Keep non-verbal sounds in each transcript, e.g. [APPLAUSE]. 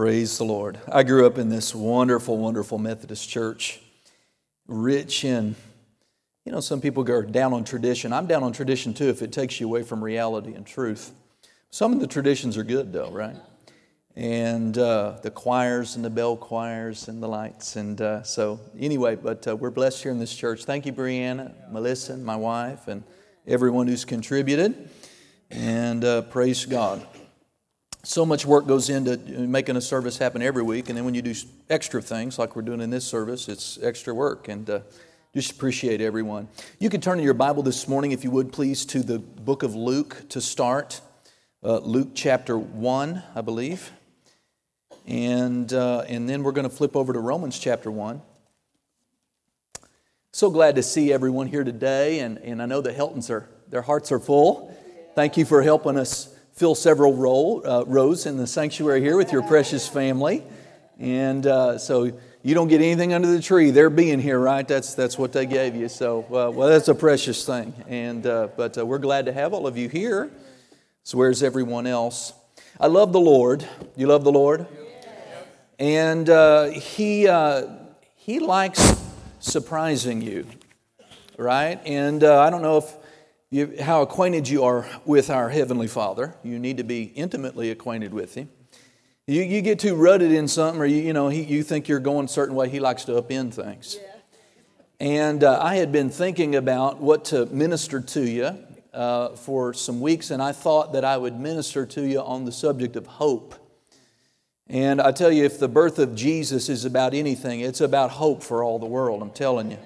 Praise the Lord. I grew up in this wonderful, wonderful Methodist church, rich in, you know, some people go down on tradition. I'm down on tradition too if it takes you away from reality and truth. Some of the traditions are good though, right? And uh, the choirs and the bell choirs and the lights. And uh, so, anyway, but uh, we're blessed here in this church. Thank you, Brianna, Melissa, my wife, and everyone who's contributed. And uh, praise God so much work goes into making a service happen every week, and then when you do extra things like we're doing in this service, it's extra work. And uh, just appreciate everyone. You can turn in your Bible this morning, if you would please, to the book of Luke to start. Uh, Luke chapter 1, I believe. And, uh, and then we're going to flip over to Romans chapter 1. So glad to see everyone here today, and, and I know the Heltons are, their hearts are full. Thank you for helping us fill several row, uh, rows in the sanctuary here with your precious family. And uh, so you don't get anything under the tree. They're being here, right? That's, that's what they gave you. So, uh, well, that's a precious thing. And, uh, but uh, we're glad to have all of you here. So, where's everyone else? I love the Lord. You love the Lord? And uh, he, he likes surprising you, right? And I don't know if you, how acquainted you are with our Heavenly Father. You need to be intimately acquainted with Him. You, you get too rutted in something, or you, you know, he, you think you're going a certain way, He likes to upend things. Yeah. And uh, I had been thinking about what to minister to you uh, for some weeks, and I thought that I would minister to you on the subject of hope. And I tell you, if the birth of Jesus is about anything, it's about hope for all the world, I'm telling you.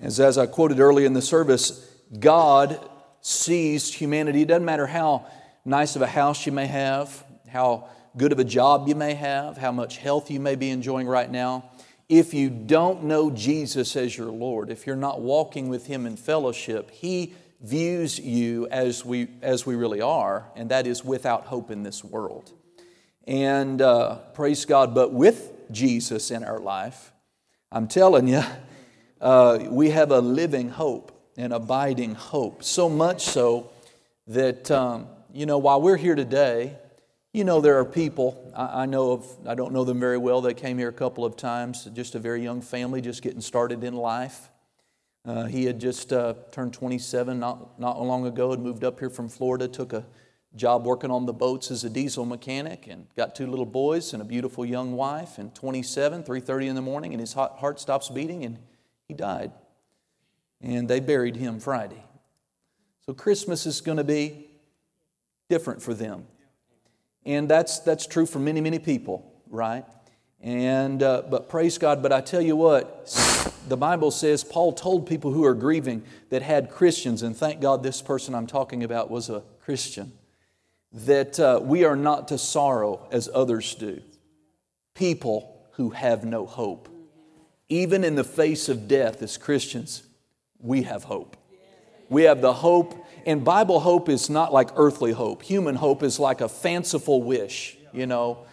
As, as I quoted earlier in the service, God sees humanity. It doesn't matter how nice of a house you may have, how good of a job you may have, how much health you may be enjoying right now. If you don't know Jesus as your Lord, if you're not walking with Him in fellowship, He views you as we, as we really are, and that is without hope in this world. And uh, praise God, but with Jesus in our life, I'm telling you, uh, we have a living hope and abiding hope. So much so that, um, you know, while we're here today, you know, there are people, I, I, know of, I don't know them very well. They came here a couple of times, just a very young family, just getting started in life. Uh, he had just uh, turned 27 not, not long ago, had moved up here from Florida, took a job working on the boats as a diesel mechanic, and got two little boys and a beautiful young wife. And 27, 3:30 in the morning, and his heart stops beating, and he died and they buried him Friday. So Christmas is going to be different for them. And that's, that's true for many, many people, right? And, uh, but praise God, but I tell you what, the Bible says Paul told people who are grieving that had Christians, and thank God this person I'm talking about was a Christian, that uh, we are not to sorrow as others do. People who have no hope. Even in the face of death, as Christians, we have hope. We have the hope, and Bible hope is not like earthly hope. Human hope is like a fanciful wish, you know.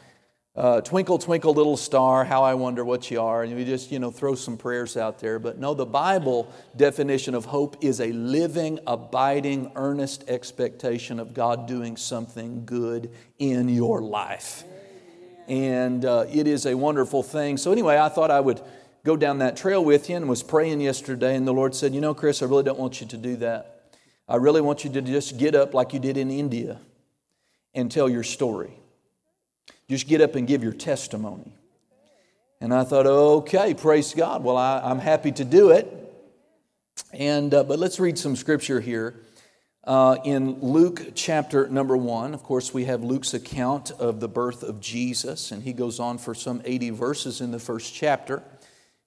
Uh, twinkle, twinkle, little star, how I wonder what you are. And we just, you know, throw some prayers out there. But no, the Bible definition of hope is a living, abiding, earnest expectation of God doing something good in your life. And uh, it is a wonderful thing. So, anyway, I thought I would go down that trail with you and was praying yesterday, and the Lord said, You know, Chris, I really don't want you to do that. I really want you to just get up like you did in India and tell your story. Just get up and give your testimony. And I thought, okay, praise God. Well, I, am happy to do it. And uh, but let's read some scripture here. Uh, in Luke chapter number one, of course, we have Luke's account of the birth of Jesus, and he goes on for some 80 verses in the first chapter.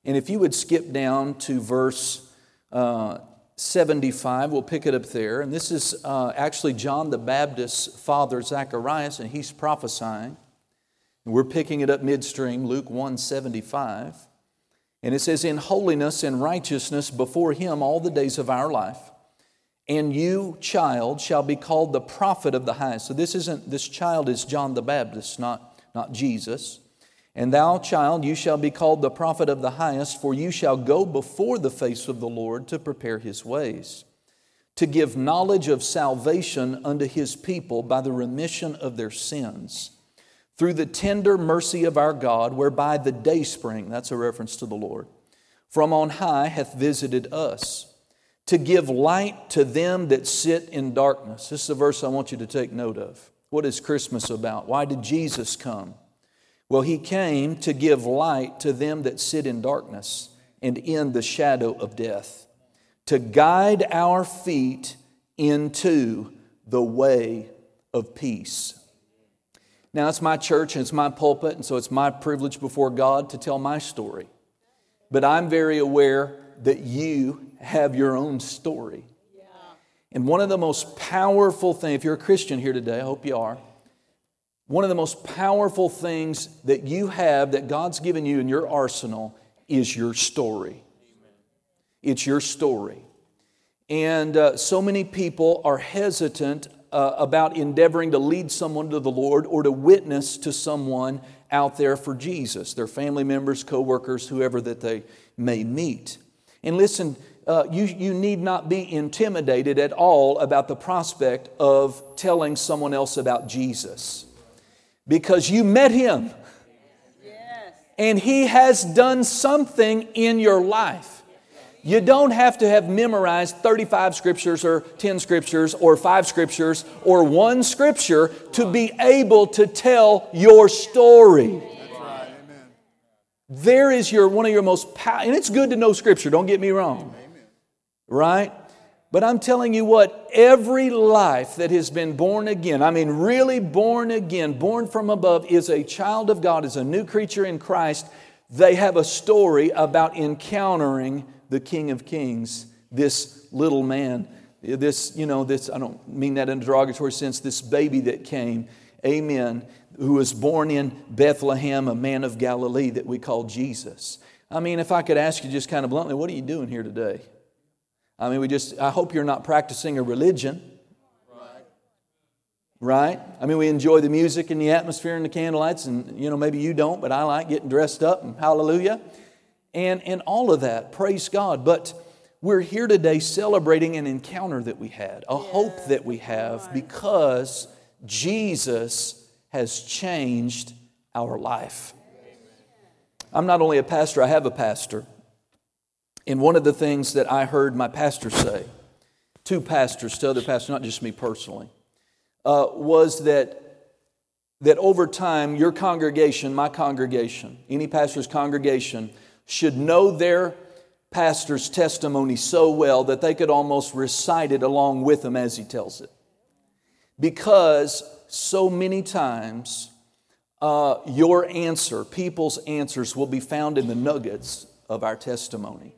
And if you would skip down to verse uh, 75, we'll pick it up there. And this is uh, actually John the Baptist's father, Zacharias, and he's prophesying. And we're picking it up midstream, Luke 175. And it says, In holiness and righteousness before him all the days of our life. And you, child, shall be called the prophet of the highest. So this isn't, this child is John the Baptist, not, not Jesus. And thou, child, you shall be called the prophet of the highest, for you shall go before the face of the Lord to prepare his ways, to give knowledge of salvation unto his people by the remission of their sins, through the tender mercy of our God, whereby the day spring, that's a reference to the Lord, from on high hath visited us, to give light to them that sit in darkness. This is a verse I want you to take note of. What is Christmas about? Why did Jesus come? Well, he came to give light to them that sit in darkness and in the shadow of death, to guide our feet into the way of peace. Now, it's my church and it's my pulpit, and so it's my privilege before God to tell my story. But I'm very aware that you have your own story. And one of the most powerful things, if you're a Christian here today, I hope you are, one of the most powerful things that you have that God's given you in your arsenal is your story. It's your story. And uh, so many people are hesitant uh, about endeavoring to lead someone to the Lord or to witness to someone out there for Jesus, their family members, coworkers, whoever that they may meet. And listen, uh, you, you need not be intimidated at all about the prospect of telling someone else about Jesus because you met him yes. and he has done something in your life. You don't have to have memorized 35 scriptures or 10 scriptures or 5 scriptures or one scripture to be able to tell your story. There is your one of your most powerful, and it's good to know scripture, don't get me wrong. Right? But I'm telling you what, every life that has been born again, I mean, really born again, born from above, is a child of God, is a new creature in Christ. They have a story about encountering the King of Kings, this little man, this, you know, this, I don't mean that in a derogatory sense, this baby that came, amen, who was born in Bethlehem, a man of Galilee that we call Jesus. I mean, if I could ask you just kind of bluntly, what are you doing here today? I mean, we just, I hope you're not practicing a religion. Right? I mean, we enjoy the music and the atmosphere and the candlelights, and you know, maybe you don't, but I like getting dressed up and hallelujah and, and all of that. Praise God. But we're here today celebrating an encounter that we had, a hope that we have because Jesus has changed our life. I'm not only a pastor, I have a pastor. And one of the things that I heard my pastor say, two pastors to other pastors, not just me personally, uh, was that, that over time, your congregation, my congregation, any pastor's congregation, should know their pastor's testimony so well that they could almost recite it along with him as he tells it. Because so many times, uh, your answer, people's answers, will be found in the nuggets of our testimony.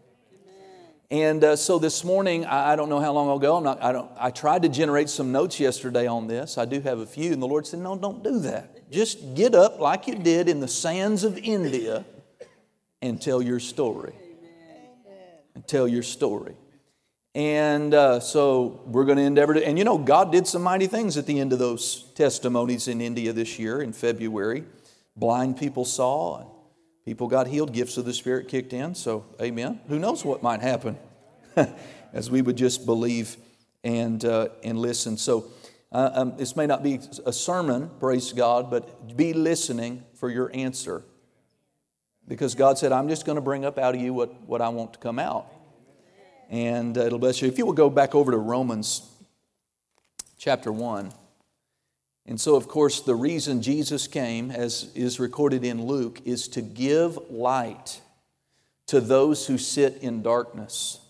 And uh, so this morning, I, I, don't know how long ago. I'm not. I don't. I tried to generate some notes yesterday on this. I do have a few, and the Lord said, "No, don't do that. Just get up like you did in the sands of India and tell your story. And tell your story. And uh, so we're going to endeavor to, and you know, God did some mighty things at the end of those testimonies in India this year in February. Blind people saw, people got healed, gifts of the Spirit kicked in. So, amen. Who knows what might happen [LAUGHS] as we would just believe and, uh, and listen. So, uh, um, this may not be a sermon, praise God, but be listening for your answer. Because God said, I'm just going to bring up out of you what, what I want to come out. And uh, it'll bless you. If you will go back over to Romans chapter 1. And so, of course, the reason Jesus came, as is recorded in Luke, is to give light to those who sit in darkness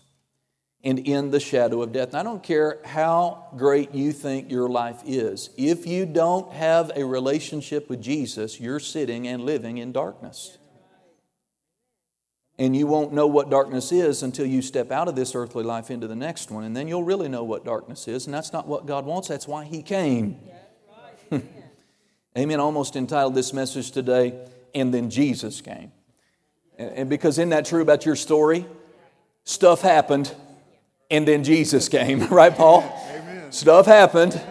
and in the shadow of death. And I don't care how great you think your life is, if you don't have a relationship with Jesus, you're sitting and living in darkness. And you won't know what darkness is until you step out of this earthly life into the next one. And then you'll really know what darkness is. And that's not what God wants. That's why He came. [LAUGHS] Amen. Almost entitled this message today, And Then Jesus Came. And because isn't that true about your story? Stuff happened, and then Jesus came. [LAUGHS] right, Paul? Amen. Stuff happened,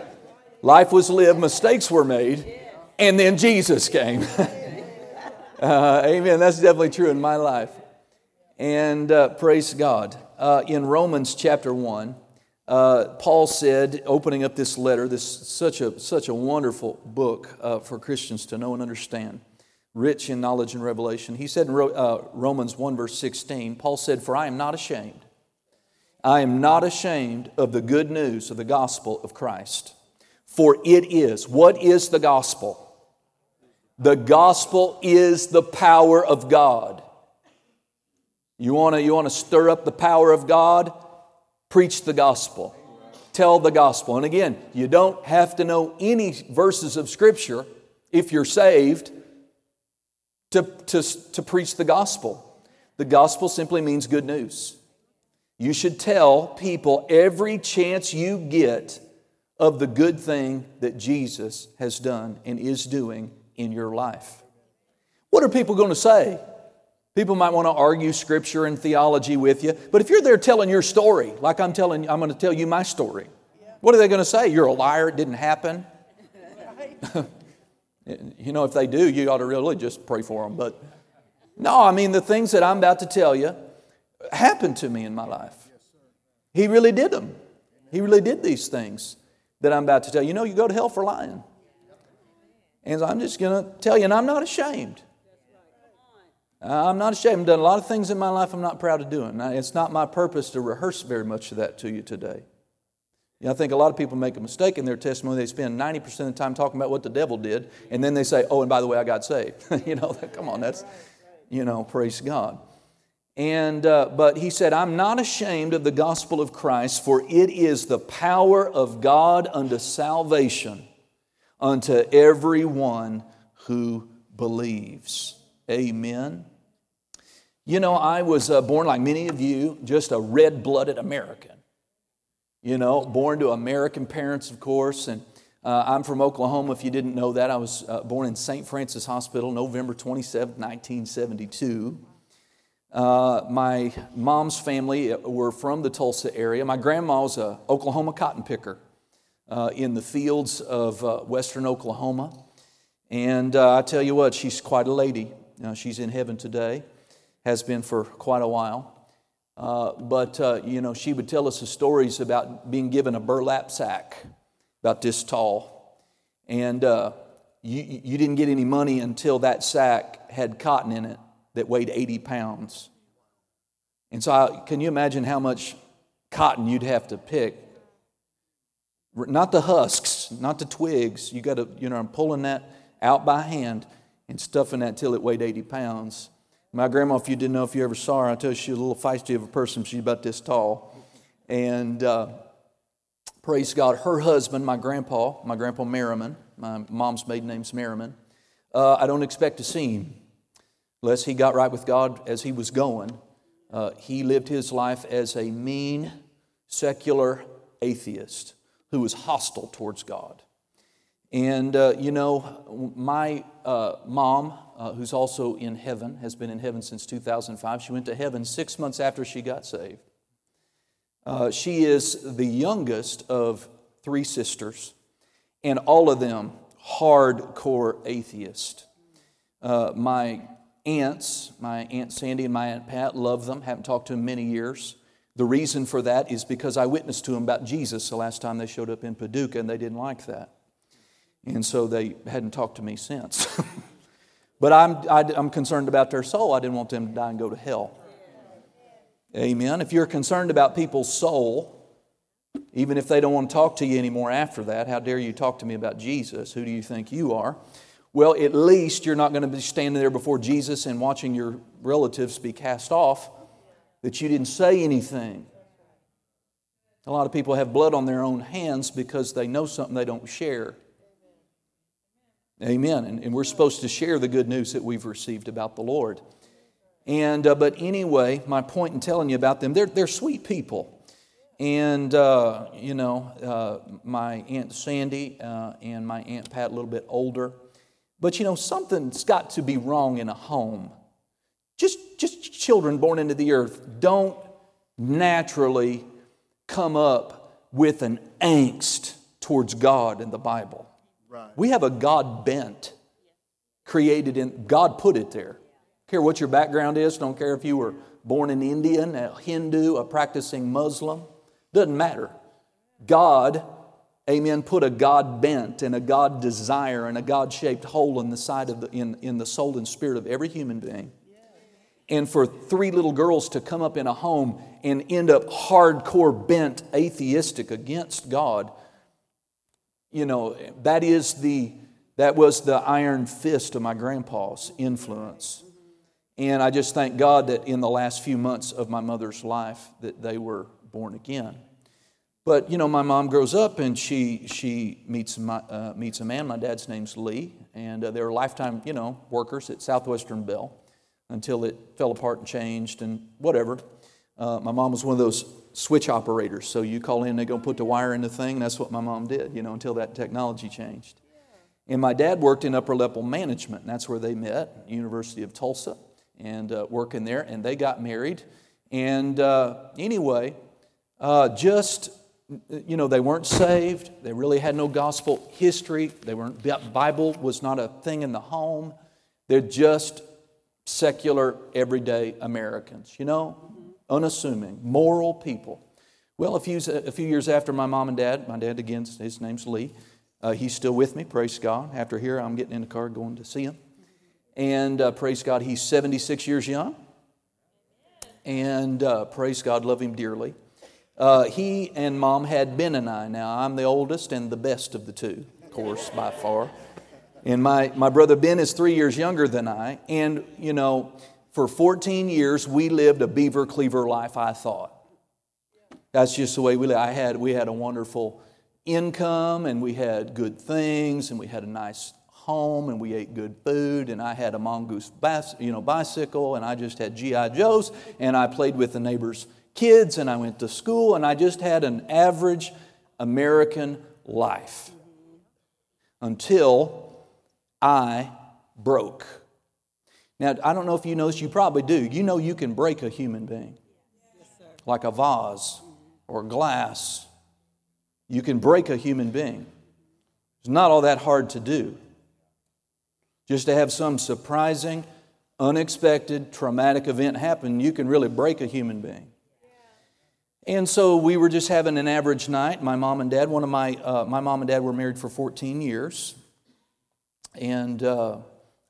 life was lived, mistakes were made, and then Jesus came. [LAUGHS] uh, amen. That's definitely true in my life. And uh, praise God. Uh, in Romans chapter 1, Uh, Paul said, opening up this letter, this such a such a wonderful book uh, for Christians to know and understand, rich in knowledge and revelation. He said in uh, Romans one verse sixteen, Paul said, "For I am not ashamed. I am not ashamed of the good news of the gospel of Christ, for it is what is the gospel." The gospel is the power of God. You want to you want to stir up the power of God? Preach the gospel. Tell the gospel. And again, you don't have to know any verses of scripture if you're saved to, to, to preach the gospel. The gospel simply means good news. You should tell people every chance you get of the good thing that Jesus has done and is doing in your life. What are people going to say? People might want to argue scripture and theology with you, but if you're there telling your story, like I'm telling, I'm going to tell you my story. What are they going to say? You're a liar. It didn't happen. [LAUGHS] you know, if they do, you ought to really just pray for them. But no, I mean the things that I'm about to tell you happened to me in my life. He really did them. He really did these things that I'm about to tell you. You know, you go to hell for lying. And I'm just going to tell you, and I'm not ashamed. I'm not ashamed. I've done a lot of things in my life I'm not proud of doing. It's not my purpose to rehearse very much of that to you today. You know, I think a lot of people make a mistake in their testimony. They spend 90% of the time talking about what the devil did, and then they say, oh, and by the way, I got saved. [LAUGHS] you know, come on, that's, you know, praise God. And, uh, but he said, I'm not ashamed of the gospel of Christ, for it is the power of God unto salvation unto everyone who believes. Amen. You know, I was uh, born, like many of you, just a red blooded American. You know, born to American parents, of course. And uh, I'm from Oklahoma, if you didn't know that. I was uh, born in St. Francis Hospital, November 27, 1972. Uh, my mom's family were from the Tulsa area. My grandma was an Oklahoma cotton picker uh, in the fields of uh, western Oklahoma. And uh, I tell you what, she's quite a lady. she's in heaven today, has been for quite a while. Uh, but, you know, she would tell us the stories about being given a burlap sack about this tall. And you, you didn't get any money until that sack had cotton in it that weighed 80 pounds. And so, I, can you imagine how much cotton you'd have to pick not the husks, not the twigs. You got to, you know, I'm pulling that out by hand and stuffing that till it weighed 80 pounds. My grandma, if you didn't know if you ever saw her, I tell you she was a little feisty of a person. She's about this tall. And uh, praise God, her husband, my grandpa, my grandpa Merriman, my mom's maiden name's Merriman, uh, I don't expect to see him unless he got right with God as he was going. Uh, he lived his life as a mean, secular atheist who was hostile towards God. And, uh, you know, my uh, mom, uh, who's also in heaven, has been in heaven since 2005. She went to heaven six months after she got saved. Uh, she is the youngest of three sisters, and all of them hardcore atheist. Uh, my aunts, my Aunt Sandy and my Aunt Pat, love them, haven't talked to them many years. The reason for that is because I witnessed to them about Jesus the last time they showed up in Paducah and they didn't like that. And so they hadn't talked to me since. [LAUGHS] but I'm, I, am i am concerned about their soul. I didn't want them to die and go to hell. Amen. If you're concerned about people's soul, even if they don't want to talk to you anymore after that, how dare you talk to me about Jesus? Who do you think you are? Well, at least you're not going to be standing there before Jesus and watching your relatives be cast off that you didn't say anything. A lot of people have blood on their own hands because they know something they don't share. Amen. And, and we're supposed to share the good news that we've received about the Lord. And, uh, but anyway, my point in telling you about them, they're, they're sweet people. And, uh, you know, uh, my Aunt Sandy uh, and my Aunt Pat, a little bit older. But, you know, something's got to be wrong in a home just, just children born into the earth don't naturally come up with an angst towards God in the Bible. Right. We have a God bent created in, God put it there. Don't care what your background is, don't care if you were born an Indian, a Hindu, a practicing Muslim, doesn't matter. God, amen, put a God bent and a God desire and a God shaped hole in the side of the, in, in the soul and spirit of every human being. And for three little girls to come up in a home and end up hardcore bent atheistic against God, you know, that is the that was the iron fist of my grandpa's influence. And I just thank God that in the last few months of my mother's life that they were born again. But you know, my mom grows up and she she meets my, uh, meets a man. My dad's name's Lee, and uh, they were lifetime you know workers at Southwestern Bell until it fell apart and changed and whatever. Uh, my mom was one of those switch operators. So you call in, they go put the wire in the thing. That's what my mom did, you know, until that technology changed. And my dad worked in upper level management, and that's where they met, University of Tulsa, and uh, working there. And they got married. And uh, anyway, uh, just you know, they weren't saved. They really had no gospel history. They weren't, Bible was not a thing in the home. They're just secular, everyday Americans, you know, unassuming, moral people. Well, a few, a few years after my mom and dad, my dad again, his name's Lee, uh, he's still with me, praise God. After here, I'm getting in the car going to see him. And uh, praise God, he's 76 years young. And uh, praise God, love him dearly. Uh, he and mom had Ben and I. Now, I'm the oldest and the best of the two, of course, by far. And my, my brother Ben is three years younger than I. And, you know, for 14 years, we lived a beaver cleaver life, I thought. That's just the way we lived. I had, we had a wonderful income and we had good things and we had a nice home and we ate good food and I had a mongoose bas- you know, bicycle and I just had G.I. Joes and I played with the neighbors' kids and I went to school and I just had an average American life until I broke. Now, I don't know if you know this, you probably do. You know you can break a human being, like a vase or glass. You can break a human being. It's not all that hard to do. Just to have some surprising, unexpected, traumatic event happen, you can really break a human being. And so we were just having an average night. My mom and dad, one of my, uh, my mom and dad were married for 14 years. And uh,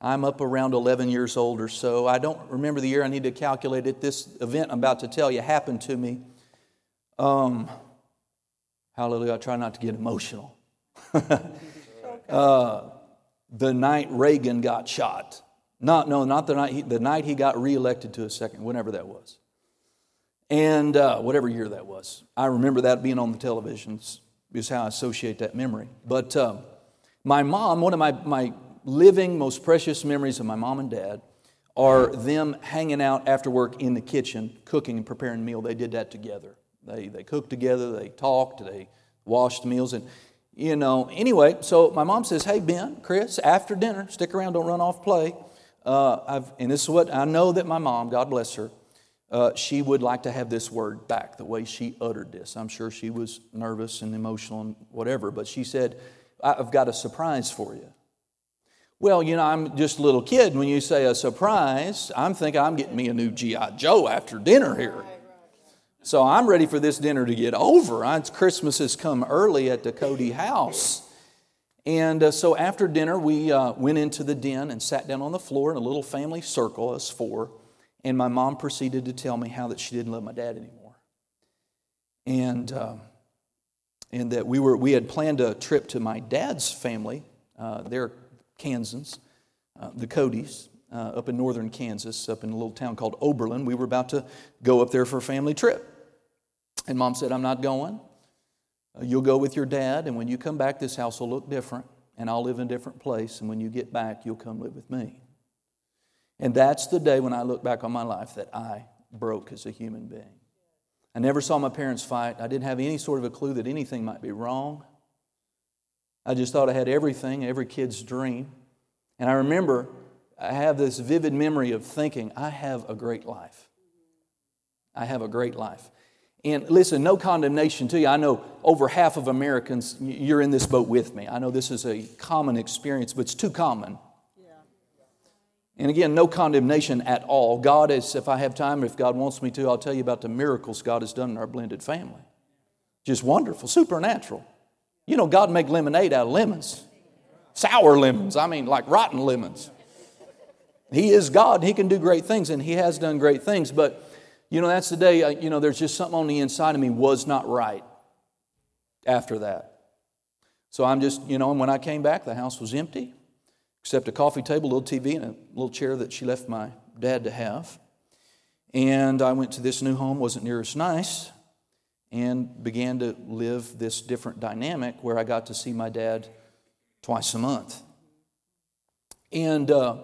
I'm up around 11 years old or so. I don't remember the year, I need to calculate it. This event I'm about to tell you happened to me. Um, hallelujah, I try not to get emotional. [LAUGHS] uh, the night Reagan got shot. Not, no, not the night he, the night he got reelected to a second, whenever that was. And uh, whatever year that was. I remember that being on the televisions, is how I associate that memory. But um, my mom, one of my, my living, most precious memories of my mom and dad are them hanging out after work in the kitchen, cooking and preparing a meal. They did that together. They, they cooked together, they talked, they washed meals. And, you know, anyway, so my mom says, Hey, Ben, Chris, after dinner, stick around, don't run off play. Uh, and this is what I know that my mom, God bless her, uh, she would like to have this word back the way she uttered this. I'm sure she was nervous and emotional and whatever, but she said, I've got a surprise for you. Well, you know, I'm just a little kid. When you say a surprise, I'm thinking I'm getting me a new G.I. Joe after dinner here. So I'm ready for this dinner to get over. It's, Christmas has come early at the Cody house. And uh, so after dinner, we uh, went into the den and sat down on the floor in a little family circle, us four. And my mom proceeded to tell me how that she didn't love my dad anymore. And, uh, and that we, were, we had planned a trip to my dad's family. Uh, they're Kansans, uh, the Codys, uh, up in northern Kansas, up in a little town called Oberlin. We were about to go up there for a family trip. And mom said, I'm not going. Uh, you'll go with your dad, and when you come back, this house will look different, and I'll live in a different place. And when you get back, you'll come live with me. And that's the day when I look back on my life that I broke as a human being. I never saw my parents fight. I didn't have any sort of a clue that anything might be wrong. I just thought I had everything, every kid's dream. And I remember I have this vivid memory of thinking, I have a great life. I have a great life. And listen, no condemnation to you. I know over half of Americans, you're in this boat with me. I know this is a common experience, but it's too common and again, no condemnation at all. God is, if I have time, if God wants me to, I'll tell you about the miracles God has done in our blended family. Just wonderful, supernatural. You know, God make lemonade out of lemons, sour lemons, I mean, like rotten lemons. He is God, He can do great things, and He has done great things. But, you know, that's the day, uh, you know, there's just something on the inside of me was not right after that. So I'm just, you know, and when I came back, the house was empty, except a coffee table, a little TV, and a little chair that she left my dad to have. And I went to this new home, wasn't near as nice, and began to live this different dynamic where I got to see my dad twice a month. And uh,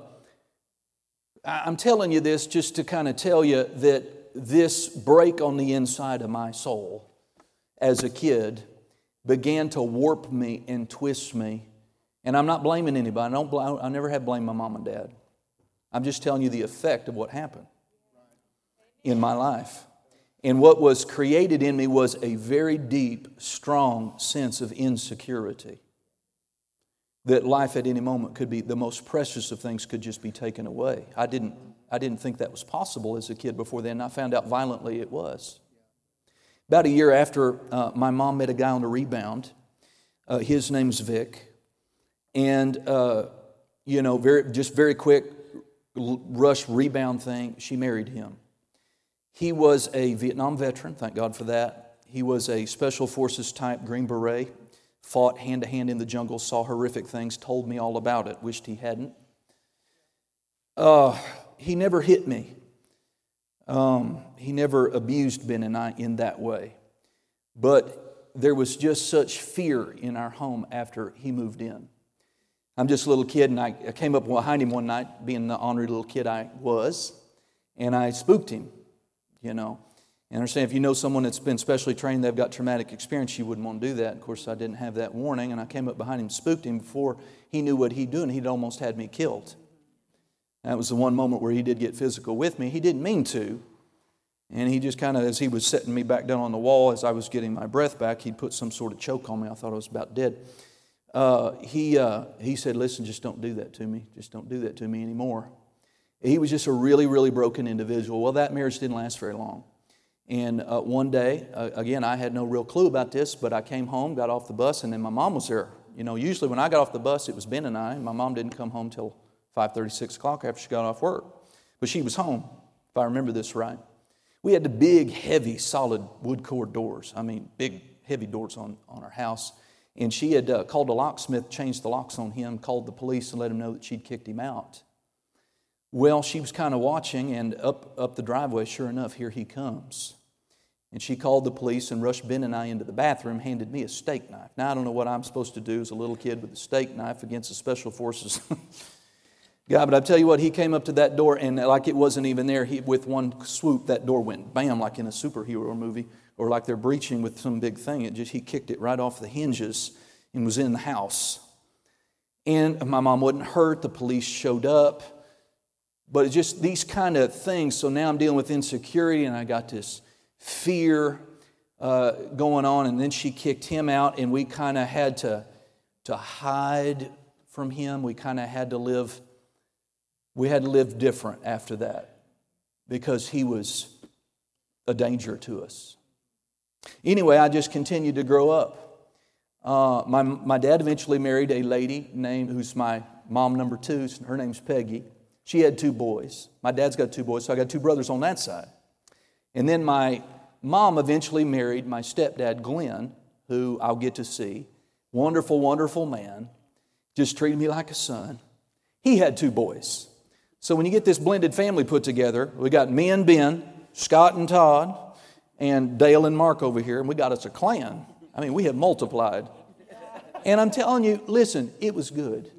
I'm telling you this just to kind of tell you that this break on the inside of my soul as a kid began to warp me and twist me. And I'm not blaming anybody. I, don't bl- I never have blamed my mom and dad. I'm just telling you the effect of what happened in my life. And what was created in me was a very deep, strong sense of insecurity. That life at any moment could be, the most precious of things could just be taken away. I didn't, I didn't think that was possible as a kid before then. I found out violently it was. About a year after uh, my mom met a guy on the rebound, uh, his name's Vic. And, uh, you know, very, just very quick, rush rebound thing, she married him. He was a Vietnam veteran, thank God for that. He was a Special Forces type Green Beret, fought hand to hand in the jungle, saw horrific things, told me all about it, wished he hadn't. Uh, he never hit me. Um, he never abused Ben and I in that way. But there was just such fear in our home after he moved in. I'm just a little kid, and I, came up behind him one night, being the ornery little kid I was, and I spooked him you know. And i understand if you know someone that's been specially trained, they've got traumatic experience, you wouldn't want to do that. Of course, I didn't have that warning, and I came up behind him, spooked him before he knew what he'd do, and he'd almost had me killed. That was the one moment where he did get physical with me. He didn't mean to. And he just kind of, as he was setting me back down on the wall, as I was getting my breath back, he'd put some sort of choke on me. I thought I was about dead. Uh, he, uh, he said, Listen, just don't do that to me. Just don't do that to me anymore. He was just a really, really broken individual. Well, that marriage didn't last very long. And uh, one day, uh, again, I had no real clue about this, but I came home, got off the bus, and then my mom was there. You know, usually when I got off the bus, it was Ben and I. And my mom didn't come home till 5:30, 6 o'clock after she got off work. But she was home, if I remember this right. We had the big, heavy, solid wood core doors. I mean, big, heavy doors on, on our house. And she had uh, called a locksmith, changed the locks on him, called the police, and let him know that she'd kicked him out. Well, she was kind of watching, and up, up the driveway, sure enough, here he comes. And she called the police and rushed Ben and I into the bathroom, handed me a steak knife. Now, I don't know what I'm supposed to do as a little kid with a steak knife against the special forces [LAUGHS] guy, but I tell you what, he came up to that door, and like it wasn't even there, he, with one swoop, that door went bam, like in a superhero movie, or like they're breaching with some big thing. It just, he kicked it right off the hinges and was in the house. And my mom wasn't hurt. The police showed up. But it's just these kind of things. So now I'm dealing with insecurity, and I got this fear uh, going on. And then she kicked him out, and we kind of had to, to hide from him. We kind of had to live, we had to live different after that because he was a danger to us. Anyway, I just continued to grow up. Uh, my, my dad eventually married a lady named, who's my mom number two. Her name's Peggy. She had two boys. My dad's got two boys, so I got two brothers on that side. And then my mom eventually married my stepdad, Glenn, who I'll get to see. Wonderful, wonderful man. Just treated me like a son. He had two boys. So when you get this blended family put together, we got me and Ben, Scott and Todd, and Dale and Mark over here, and we got us a clan. I mean, we have multiplied. And I'm telling you, listen, it was good.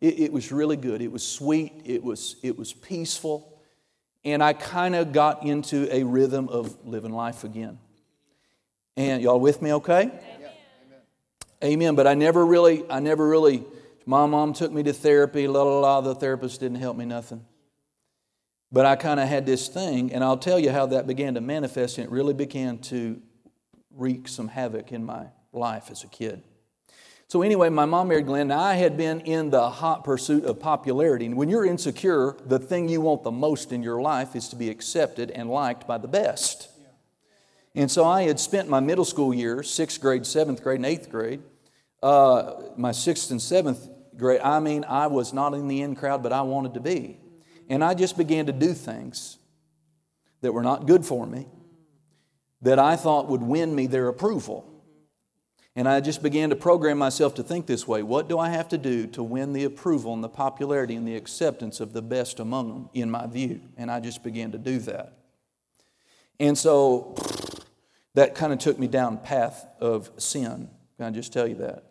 It, it was really good. It was sweet. It was, it was peaceful. And I kind of got into a rhythm of living life again. And y'all with me okay? Amen. Amen. But I never really, I never really, my mom took me to therapy, la la la, the therapist didn't help me nothing. But I kind of had this thing, and I'll tell you how that began to manifest, and it really began to wreak some havoc in my life as a kid. So, anyway, my mom married Glenn. Now, I had been in the hot pursuit of popularity. And when you're insecure, the thing you want the most in your life is to be accepted and liked by the best. And so I had spent my middle school years, sixth grade, seventh grade, and eighth grade, uh, my sixth and seventh grade, I mean, I was not in the in crowd, but I wanted to be. And I just began to do things that were not good for me that I thought would win me their approval. And I just began to program myself to think this way what do I have to do to win the approval and the popularity and the acceptance of the best among them, in my view? And I just began to do that. And so that kind of took me down path of sin. Can I just tell you that?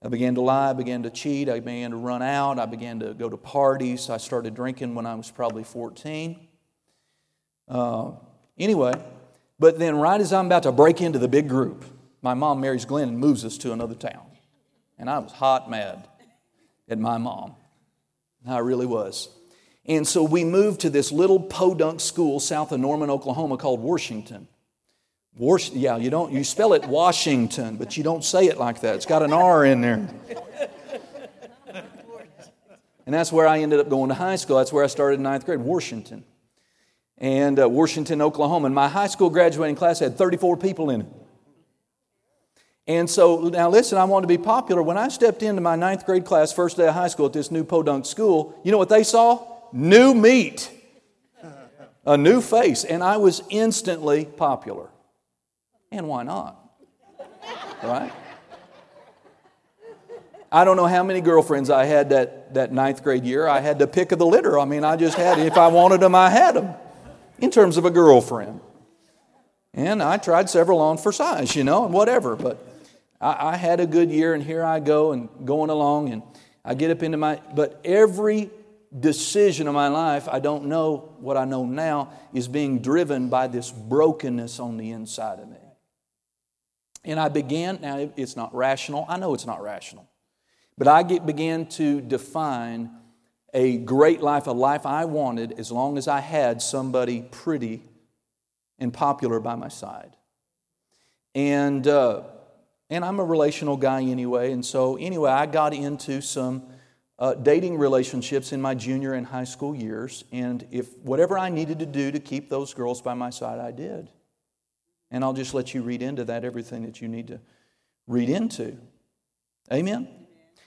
I began to lie, I began to cheat, I began to run out, I began to go to parties. I started drinking when I was probably 14. Uh, anyway, but then right as I'm about to break into the big group, my mom marries Glenn and moves us to another town. And I was hot mad at my mom. I really was. And so we moved to this little podunk school south of Norman, Oklahoma called Washington. Yeah, you don't you spell it Washington, but you don't say it like that. It's got an R in there. And that's where I ended up going to high school. That's where I started in ninth grade, Washington. And uh, Washington, Oklahoma. And my high school graduating class had 34 people in it. And so, now listen, I want to be popular. When I stepped into my ninth grade class, first day of high school at this new podunk school, you know what they saw? New meat, a new face. And I was instantly popular. And why not? Right? I don't know how many girlfriends I had that, that ninth grade year. I had the pick of the litter. I mean, I just had, if I wanted them, I had them in terms of a girlfriend. And I tried several on for size, you know, and whatever. But I, I had a good year, and here I go and going along, and I get up into my, but every decision of my life, I don't know what I know now, is being driven by this brokenness on the inside of me. And I began, now it's not rational, I know it's not rational, but I get, began to define a great life, a life I wanted as long as I had somebody pretty and popular by my side. And, uh, and I'm a relational guy anyway, and so anyway, I got into some uh, dating relationships in my junior and high school years, and if whatever I needed to do to keep those girls by my side, I did. And I'll just let you read into that everything that you need to read into. Amen?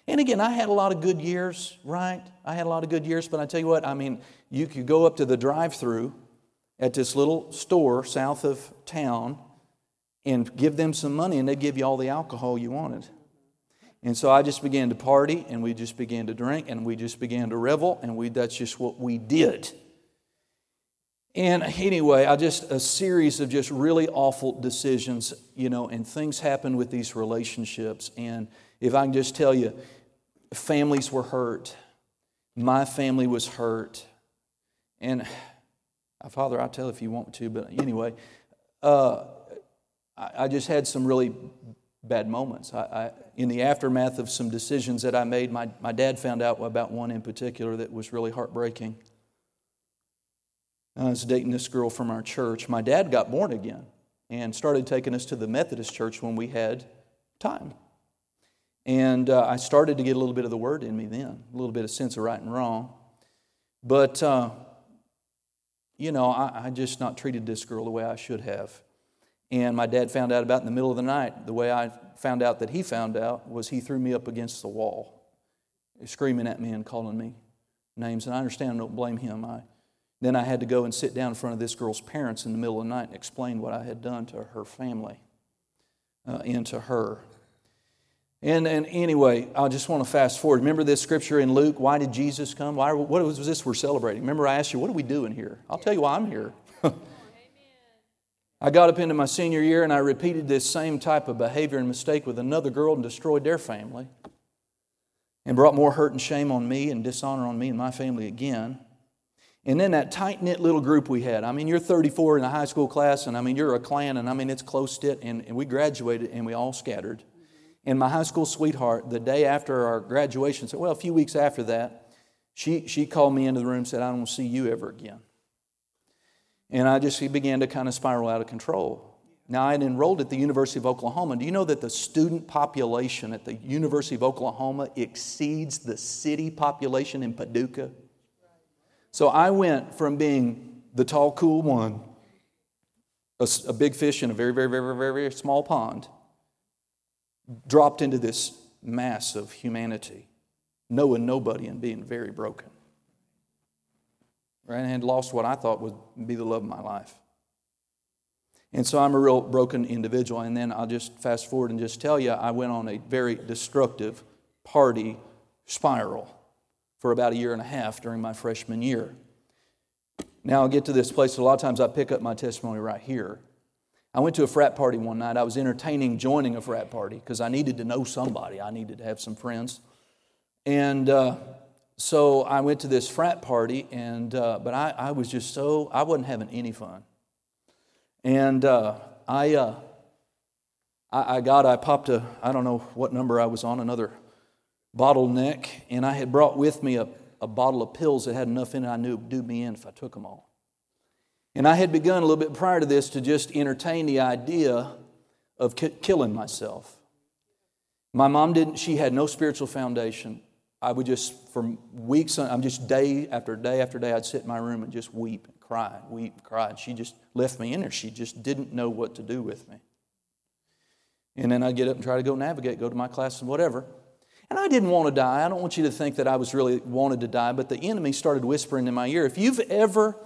And again, I had a lot of good years, right? I had a lot of good years, but I tell you what, I mean, you could go up to the drive through at this little store south of town and give them some money, and they'd give you all the alcohol you wanted. And so I just began to party, and we just began to drink, and we just began to revel, and we, that's just what we did. And anyway, I just, a series of just really awful decisions, you know, and things happen with these relationships. And if I can just tell you, families were hurt. My family was hurt. And uh, Father, I'll tell if you want to, but anyway, uh, I, I, just had some really bad moments. I, I, in the aftermath of some decisions that I made, my, my dad found out about one in particular that was really heartbreaking. I was dating this girl from our church. My dad got born again and started taking us to the Methodist church when we had time. And uh, I started to get a little bit of the word in me then, a little bit of sense of right and wrong. But, uh, you know, I, I just not treated this girl the way I should have. And my dad found out about in the middle of the night. The way I found out that he found out was he threw me up against the wall, screaming at me and calling me names. And I understand, don't blame him. I, then I had to go and sit down in front of this girl's parents in the middle of the night and explain what I had done to her family uh, and to her. And, and anyway, I just want to fast forward. Remember this scripture in Luke? Why did Jesus come? Why, what was this we're celebrating? Remember, I asked you, what are we doing here? I'll tell you why I'm here. [LAUGHS] I got up into my senior year and I repeated this same type of behavior and mistake with another girl and destroyed their family and brought more hurt and shame on me and dishonor on me and my family again. And then that tight knit little group we had. I mean, you're 34 in a high school class, and I mean, you're a clan, and I mean, it's close knit, and, and we graduated and we all scattered. And my high school sweetheart, the day after our graduation, said, well, a few weeks after that, she, she called me into the room and said, I don't see you ever again. And I just began to kind of spiral out of control. Now, I had enrolled at the University of Oklahoma. Do you know that the student population at the University of Oklahoma exceeds the city population in Paducah? So I went from being the tall, cool one a, a big fish in a very, very, very, very, very small pond, dropped into this mass of humanity, knowing nobody and being very broken. Right? And lost what I thought would be the love of my life. And so I'm a real broken individual. And then I'll just fast forward and just tell you I went on a very destructive party spiral for about a year and a half during my freshman year. Now I'll get to this place. A lot of times I pick up my testimony right here. I went to a frat party one night. I was entertaining joining a frat party because I needed to know somebody. I needed to have some friends. And uh, so I went to this frat party, and, uh, but I, I was just so, I wasn't having any fun. And uh, I, uh, I, I got, I popped a, I don't know what number I was on, another bottleneck, and I had brought with me a, a bottle of pills that had enough in it I knew would do me in if I took them all. And I had begun a little bit prior to this to just entertain the idea of ki- killing myself. My mom didn't, she had no spiritual foundation. I would just, for weeks, I'm just day after day after day, I'd sit in my room and just weep and cry and weep and cry. And she just left me in there. She just didn't know what to do with me. And then I'd get up and try to go navigate, go to my class and whatever. And I didn't want to die. I don't want you to think that I was really wanted to die, but the enemy started whispering in my ear. If you've ever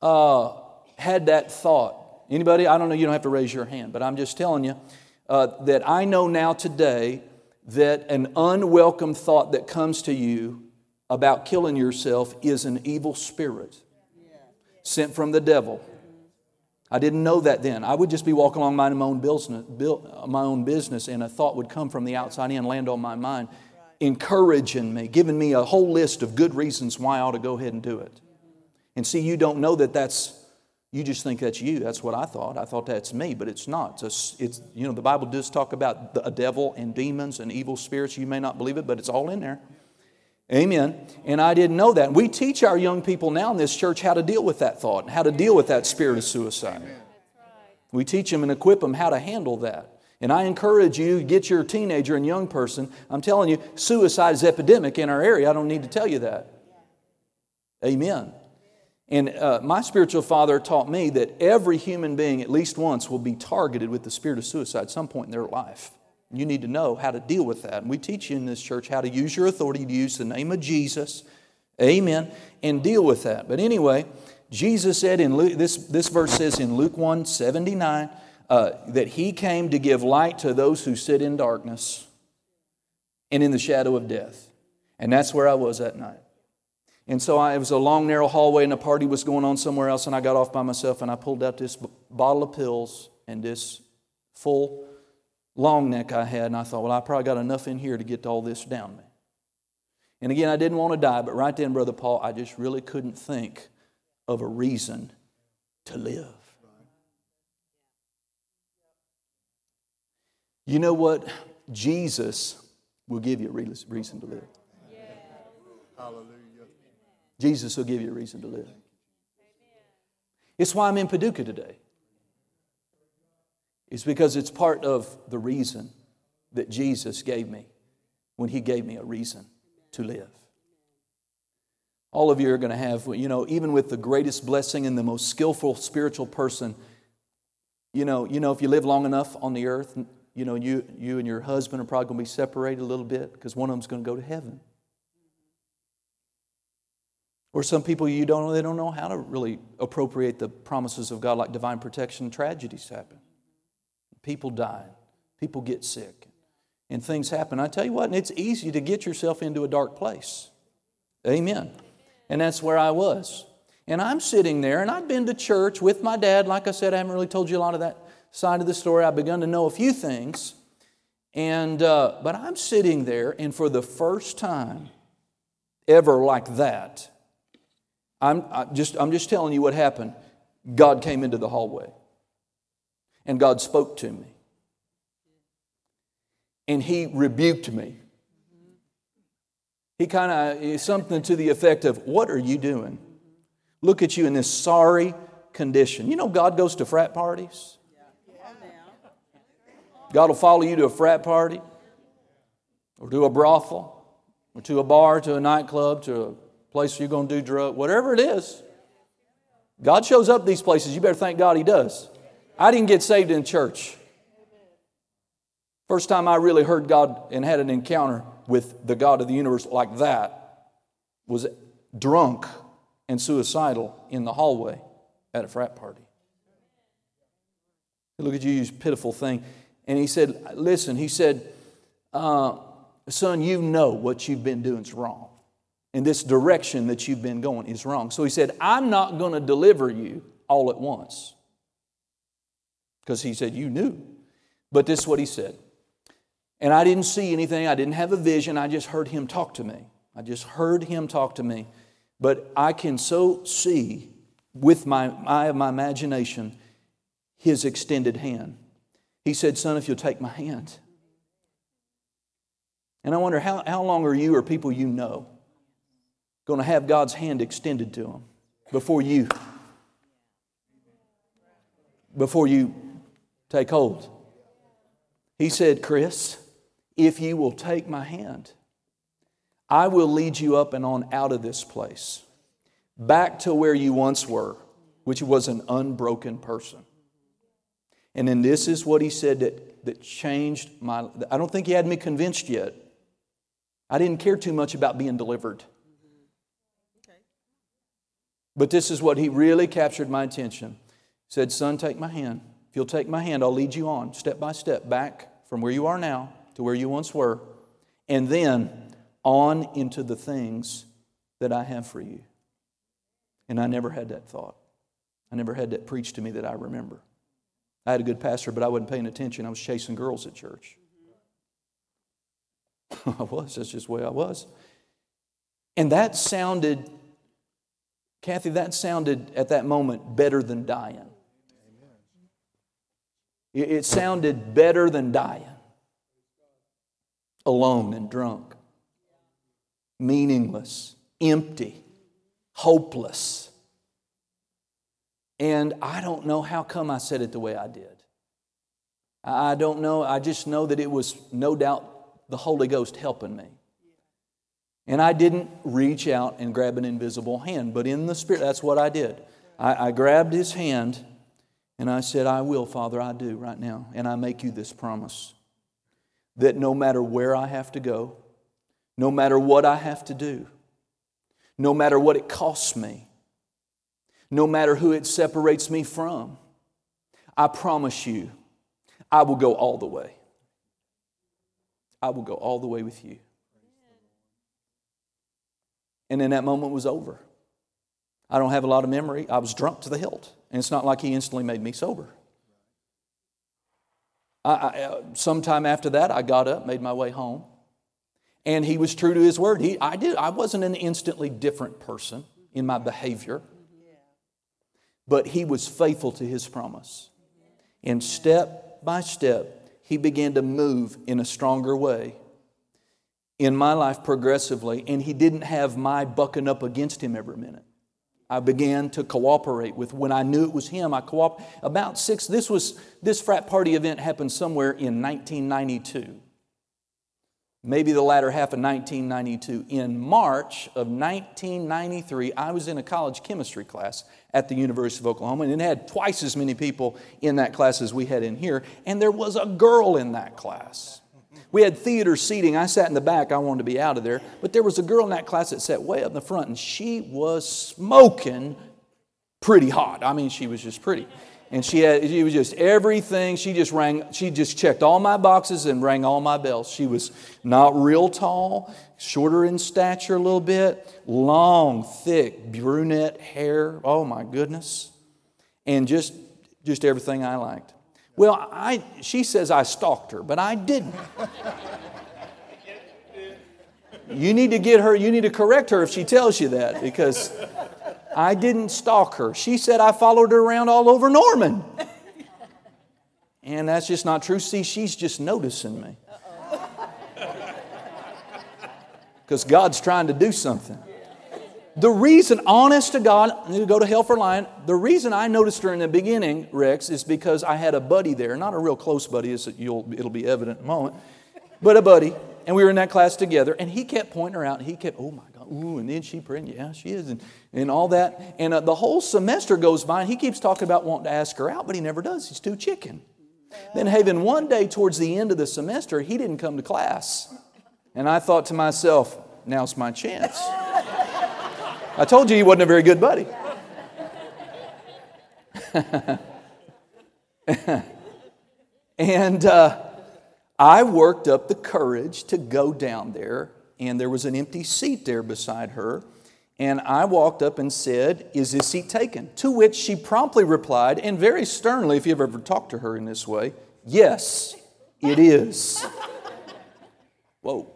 uh, had that thought, anybody? I don't know, you don't have to raise your hand, but I'm just telling you uh, that I know now today that an unwelcome thought that comes to you about killing yourself is an evil spirit sent from the devil. I didn't know that then. I would just be walking along my own business, my own business, and a thought would come from the outside in, land on my mind, encouraging me, giving me a whole list of good reasons why I ought to go ahead and do it. And see, you don't know that that's. You just think that's you. That's what I thought. I thought that's me, but it's not. It's, a, it's you know the Bible does talk about the, a devil and demons and evil spirits. You may not believe it, but it's all in there. Amen. And I didn't know that. We teach our young people now in this church how to deal with that thought and how to deal with that spirit of suicide. We teach them and equip them how to handle that. And I encourage you, get your teenager and young person. I'm telling you, suicide is epidemic in our area. I don't need to tell you that. Amen. And uh, my spiritual father taught me that every human being, at least once, will be targeted with the spirit of suicide at some point in their life. You need to know how to deal with that. And we teach you in this church how to use your authority to use the name of Jesus, amen, and deal with that. But anyway, Jesus said in Luke, this, this verse says in Luke 1 79, uh, that he came to give light to those who sit in darkness and in the shadow of death. And that's where I was that night. And so I, it was a long, narrow hallway, and a party was going on somewhere else, and I got off by myself, and I pulled out this b- bottle of pills and this full long neck I had, and I thought, well, I probably got enough in here to get all this down me. And again, I didn't want to die, but right then, Brother Paul, I just really couldn't think of a reason to live. You know what? Jesus will give you a reason to live. Hallelujah. Jesus will give you a reason to live. It's why I'm in Paducah today is because it's part of the reason that Jesus gave me when He gave me a reason to live. All of you are going to have, you know, even with the greatest blessing and the most skillful spiritual person, you know, you know, if you live long enough on the earth, you know, you, you and your husband are probably going to be separated a little bit because one of them's going to go to heaven. Or some people you don't know, they don't know how to really appropriate the promises of God, like divine protection, tragedies happen. People die, people get sick, and things happen. I tell you what, and it's easy to get yourself into a dark place. Amen. And that's where I was. And I'm sitting there, and I've been to church with my dad. Like I said, I haven't really told you a lot of that side of the story. I've begun to know a few things. And, uh, but I'm sitting there, and for the first time ever like that, I'm, I just, I'm just telling you what happened. God came into the hallway and God spoke to me. And He rebuked me. He kind of, eh, something to the effect of, What are you doing? Look at you in this sorry condition. You know, God goes to frat parties. God will follow you to a frat party or to a brothel or to a bar, to a nightclub, to a place where you're going to do drugs, whatever it is. God shows up these places. You better thank God He does. I didn't get saved in church. First time I really heard God and had an encounter with the God of the universe like that was drunk and suicidal in the hallway at a frat party. Look at you, you pitiful thing. And he said, Listen, he said, uh, Son, you know what you've been doing is wrong. And this direction that you've been going is wrong. So he said, I'm not going to deliver you all at once. Because he said, You knew. But this is what he said. And I didn't see anything, I didn't have a vision, I just heard him talk to me. I just heard him talk to me. But I can so see with my eye of my imagination his extended hand. He said, Son, if you'll take my hand. And I wonder how, how long are you or people you know going to have God's hand extended to them before you before you take hold. He said, Chris, if you will take my hand, I will lead you up and on out of this place, back to where you once were, which was an unbroken person. And then this is what he said that, that changed my I don't think he had me convinced yet. I didn't care too much about being delivered. But this is what he really captured my attention. He said, Son, take my hand. You'll take my hand, I'll lead you on step by step back from where you are now to where you once were, and then on into the things that I have for you. And I never had that thought. I never had that preached to me that I remember. I had a good pastor, but I wasn't paying attention. I was chasing girls at church. [LAUGHS] I was. That's just the way I was. And that sounded, Kathy, that sounded at that moment better than dying. It sounded better than dying. Alone and drunk, meaningless, empty, hopeless. And I don't know how come I said it the way I did. I don't know. I just know that it was no doubt the Holy Ghost helping me. And I didn't reach out and grab an invisible hand, but in the Spirit, that's what I did. I, I grabbed his hand and I said, I will, Father, I do right now. And I make you this promise that no matter where I have to go, no matter what I have to do, no matter what it costs me, no matter who it separates me from, I promise you, I will go all the way. I will go all the way with you. And then that moment was over. I don't have a lot of memory. I was drunk to the hilt. And it's not like he instantly made me sober. I, I, uh, sometime after that, I got up, made my way home. And he was true to his word. He, I, did, I wasn't an instantly different person in my behavior but he was faithful to his promise. And step by step, he began to move in a stronger way in my life progressively, and he didn't have my bucking up against him every minute. I began to cooperate with when I knew it was him. I co about six. This was this frat party event happened somewhere in 1992 maybe the latter half of 1992. In March of 1993, I was in a college chemistry class at the University of Oklahoma, and it had twice as many people in that class as we had in here, and there was a girl in that class. We had theater seating. I sat in the back. I wanted to be out of there. But there was a girl in that class that sat way up in the front, and she was smoking pretty hot. I mean, she was just pretty. And she had, she was just everything. She just rang, she just checked all my boxes and rang all my bells. She was not real tall, shorter in stature a little bit, long, thick, brunette hair. Oh my goodness. And just, just everything I liked. Well, I, she says I stalked her, but I didn't. You need to get her, you need to correct her if she tells you that because I didn't stalk her. She said I followed her around all over Norman. And that's just not true. See, she's just noticing me. Because God's trying to do something. The reason, honest to God, to go to hell for lying, the reason I noticed her in the beginning, Rex, is because I had a buddy there. Not a real close buddy, as you'll, it'll be evident in a moment, but a buddy. And we were in that class together, and he kept pointing her out. And he kept, oh my God ooh, and then she praying, yeah, she is, and, and all that. And uh, the whole semester goes by, and he keeps talking about wanting to ask her out, but he never does. He's too chicken. Then, Haven, one day towards the end of the semester, he didn't come to class. And I thought to myself, now's my chance. I told you he wasn't a very good buddy. and uh, I worked up the courage to go down there, and there was an empty seat there beside her. And I walked up and said, Is this seat taken? To which she promptly replied, and very sternly, if you've ever talked to her in this way, Yes, it is. Whoa.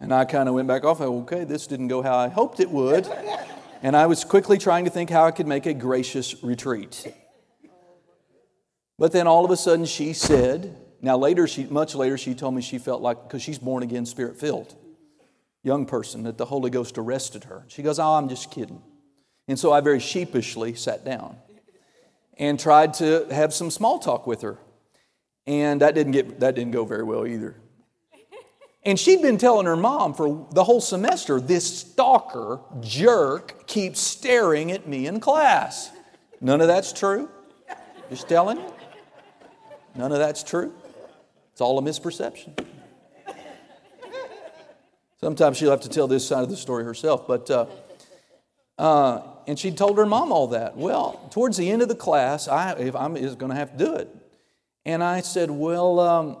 And I kind of went back off. Okay, this didn't go how I hoped it would. And I was quickly trying to think how I could make a gracious retreat. But then all of a sudden she said, now later, she, much later, she told me she felt like, because she's born again, spirit filled, young person, that the Holy Ghost arrested her. She goes, oh, I'm just kidding. And so I very sheepishly sat down and tried to have some small talk with her. And that didn't, get, that didn't go very well either. And she'd been telling her mom for the whole semester, this stalker jerk keeps staring at me in class. None of that's true. Just telling you. None of that's true. It's all a misperception. Sometimes she'll have to tell this side of the story herself, but uh, uh, and she told her mom all that. Well, towards the end of the class, I if I'm is going to have to do it, and I said, "Well, um,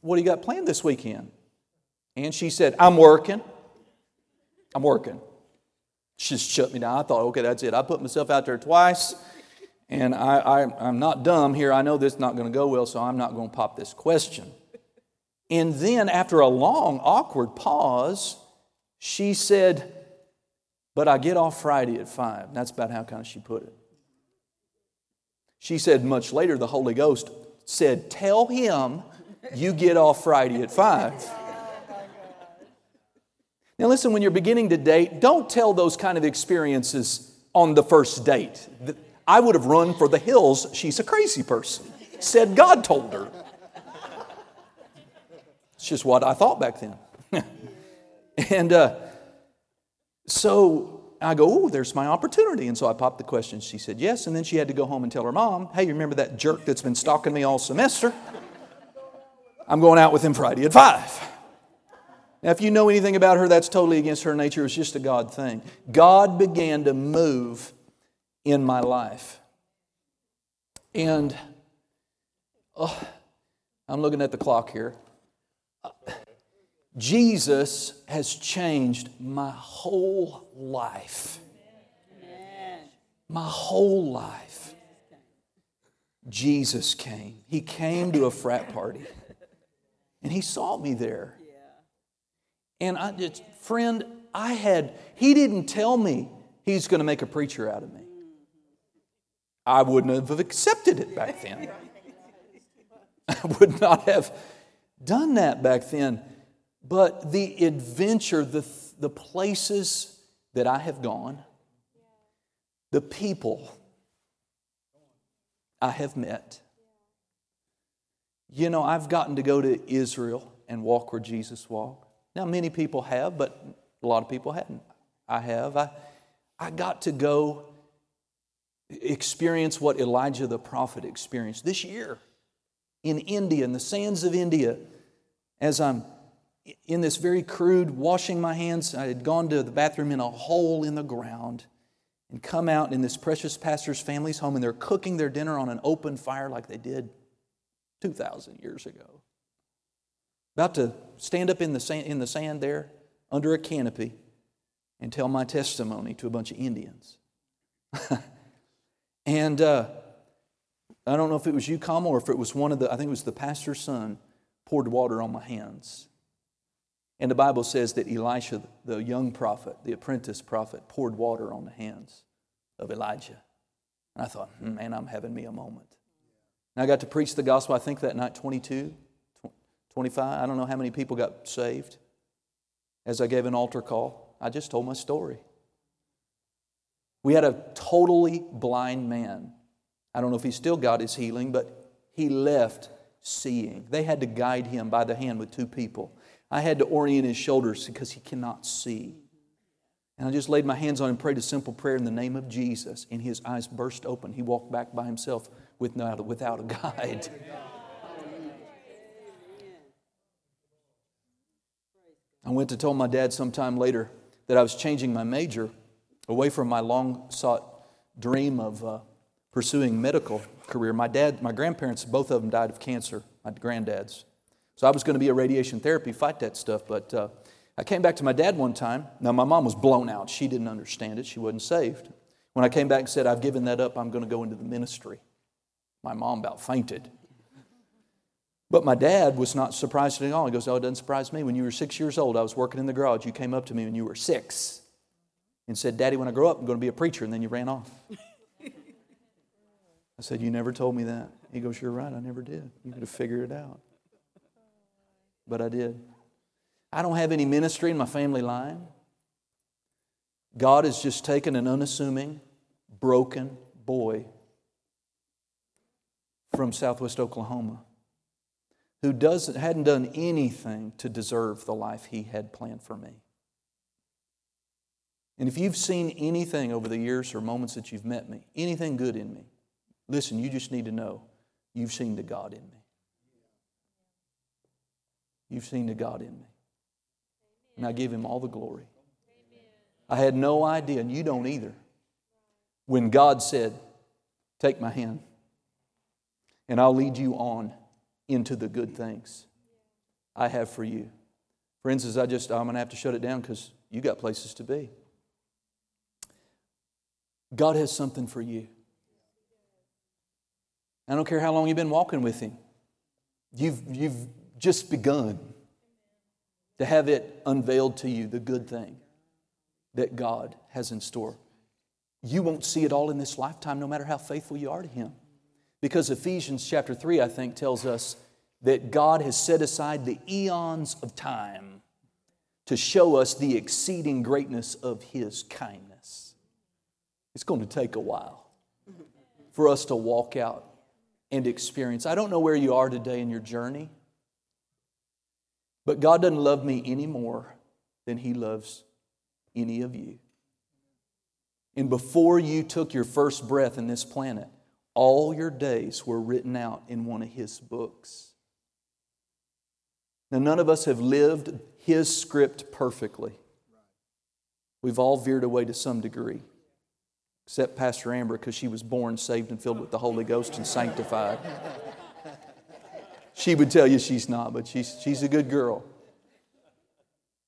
what do you got planned this weekend?" And she said, I'm working. I'm working. She just shut me down. I thought, okay, that's it. I put myself out there twice, and I, I, am not dumb here. I know this is not going to go well, so I'm not going to pop this question. And then, after a long, awkward pause, she said, But I get off Friday at 5. That's about how kind of she put it. She said, much later, the Holy Ghost said, Tell him you get off Friday at 5. Now, listen, when you're beginning to date, don't tell those kind of experiences on the first date. I would have run for the hills. She's a crazy person. Said God told her. It's just what I thought back then. [LAUGHS] and uh, so I go, oh, there's my opportunity. And so I popped the question. She said yes. And then she had to go home and tell her mom, hey, you remember that jerk that's been stalking me all semester? I'm going out with him Friday at 5. Now, if you know anything about her, that's totally against her nature. It's just a God thing. God began to move in my life. And oh, I'm looking at the clock here. Jesus has changed my whole life. My whole life. Jesus came. He came to a frat party. And he saw me there. And I just, friend, I had, he didn't tell me he's going to make a preacher out of me. I wouldn't have accepted it back then. [LAUGHS] I would not have done that back then. But the adventure, the, the places that I have gone, the people I have met. You know, I've gotten to go to Israel and walk where Jesus walked. Now, many people have, but a lot of people hadn't. I have. I, I got to go experience what Elijah the prophet experienced this year in India, in the sands of India, as I'm in this very crude washing my hands. I had gone to the bathroom in a hole in the ground and come out in this precious pastor's family's home, and they're cooking their dinner on an open fire like they did 2,000 years ago. About to stand up in the sand, in the sand there under a canopy and tell my testimony to a bunch of Indians. [LAUGHS] and uh, I don't know if it was you, Kamal, or if it was one of the, I think it was the pastor's son, poured water on my hands. And the Bible says that Elisha, the young prophet, the apprentice prophet, poured water on the hands of Elijah. And I thought, hmm, man, I'm having me a moment. And I got to preach the gospel, I think that night, 22. 25. I don't know how many people got saved as I gave an altar call. I just told my story. We had a totally blind man. I don't know if he still got his healing, but he left seeing. They had to guide him by the hand with two people. I had to orient his shoulders because he cannot see. And I just laid my hands on him, prayed a simple prayer in the name of Jesus, and his eyes burst open. He walked back by himself without, without a [LAUGHS] guide. I went to tell my dad sometime later that I was changing my major away from my long sought dream of uh, pursuing medical career. My dad, my grandparents, both of them died of cancer, my granddads. So I was going to be a radiation therapy, fight that stuff. But uh, I came back to my dad one time. Now, my mom was blown out. She didn't understand it, she wasn't saved. When I came back and said, I've given that up, I'm going to go into the ministry, my mom about fainted. But my dad was not surprised at all. He goes, Oh, it doesn't surprise me. When you were six years old, I was working in the garage. You came up to me when you were six and said, Daddy, when I grow up, I'm going to be a preacher. And then you ran off. I said, You never told me that. He goes, You're right. I never did. You could have figured it out. But I did. I don't have any ministry in my family line. God has just taken an unassuming, broken boy from southwest Oklahoma who doesn't, hadn't done anything to deserve the life he had planned for me. And if you've seen anything over the years or moments that you've met me, anything good in me, listen, you just need to know you've seen the God in me. You've seen the God in me. And I give him all the glory. I had no idea, and you don't either, when God said, Take my hand, and I'll lead you on into the good things I have for you. Friends, as I just, I'm going to have to shut it down because you got places to be. God has something for you. I don't care how long you've been walking with Him, you've, you've just begun to have it unveiled to you, the good thing that God has in store. You won't see it all in this lifetime, no matter how faithful you are to Him. Because Ephesians chapter 3, I think, tells us that God has set aside the eons of time to show us the exceeding greatness of His kindness. It's going to take a while for us to walk out and experience. I don't know where you are today in your journey, but God doesn't love me any more than He loves any of you. And before you took your first breath in this planet, all your days were written out in one of his books. Now, none of us have lived his script perfectly. We've all veered away to some degree, except Pastor Amber, because she was born saved and filled with the Holy Ghost and sanctified. She would tell you she's not, but she's, she's a good girl.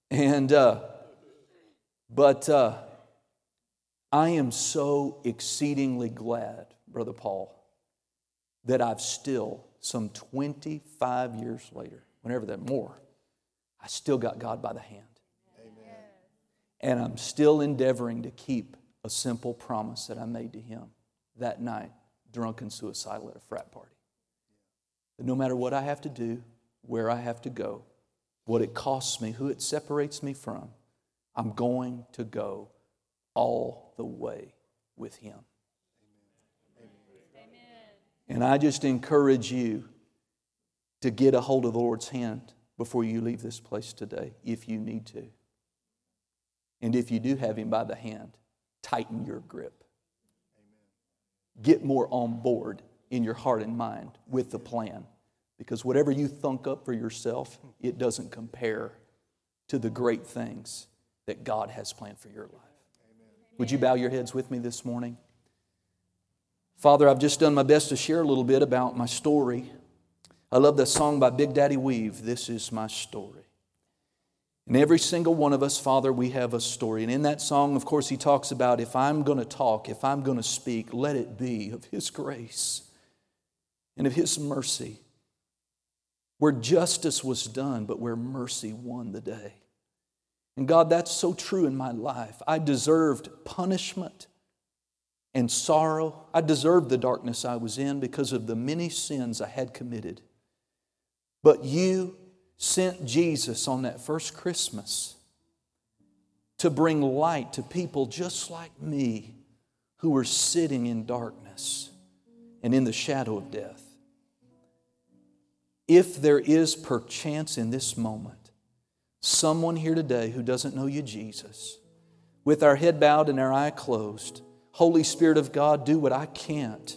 And, uh, but uh, I am so exceedingly glad Brother Paul, that I've still, some 25 years later, whenever that more, I still got God by the hand. Amen. And I'm still endeavoring to keep a simple promise that I made to him that night, drunk and suicidal at a frat party. That no matter what I have to do, where I have to go, what it costs me, who it separates me from, I'm going to go all the way with him. And I just encourage you to get a hold of the Lord's hand before you leave this place today, if you need to. And if you do have Him by the hand, tighten your grip. Get more on board in your heart and mind with the plan. Because whatever you thunk up for yourself, it doesn't compare to the great things that God has planned for your life. Would you bow your heads with me this morning? Father, I've just done my best to share a little bit about my story. I love that song by Big Daddy Weave, This is My Story. And every single one of us, Father, we have a story. And in that song, of course, he talks about if I'm going to talk, if I'm going to speak, let it be of his grace and of his mercy. Where justice was done, but where mercy won the day. And God, that's so true in my life. I deserved punishment and sorrow. I deserved the darkness I was in because of the many sins I had committed. But you sent Jesus on that first Christmas to bring light to people just like me who were sitting in darkness and in the shadow of death. If there is perchance in this moment someone here today who doesn't know you, Jesus, with our head bowed and our eye closed, Holy Spirit of God, do what I can't.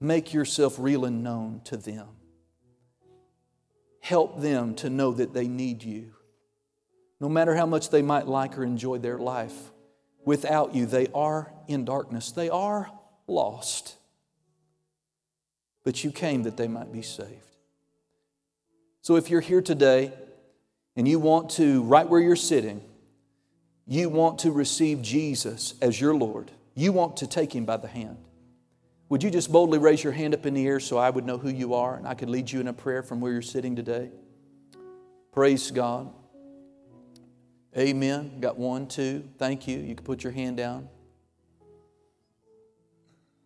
Make yourself real and known to them. Help them to know that they need you. No matter how much they might like or enjoy their life, without you, they are in darkness. They are lost. But you came that they might be saved. So if you're here today and you want to, right where you're sitting, you want to receive Jesus as your Lord, you want to take him by the hand. Would you just boldly raise your hand up in the air so I would know who you are and I could lead you in a prayer from where you're sitting today? Praise God. Amen. Got one, two. Thank you. You can put your hand down.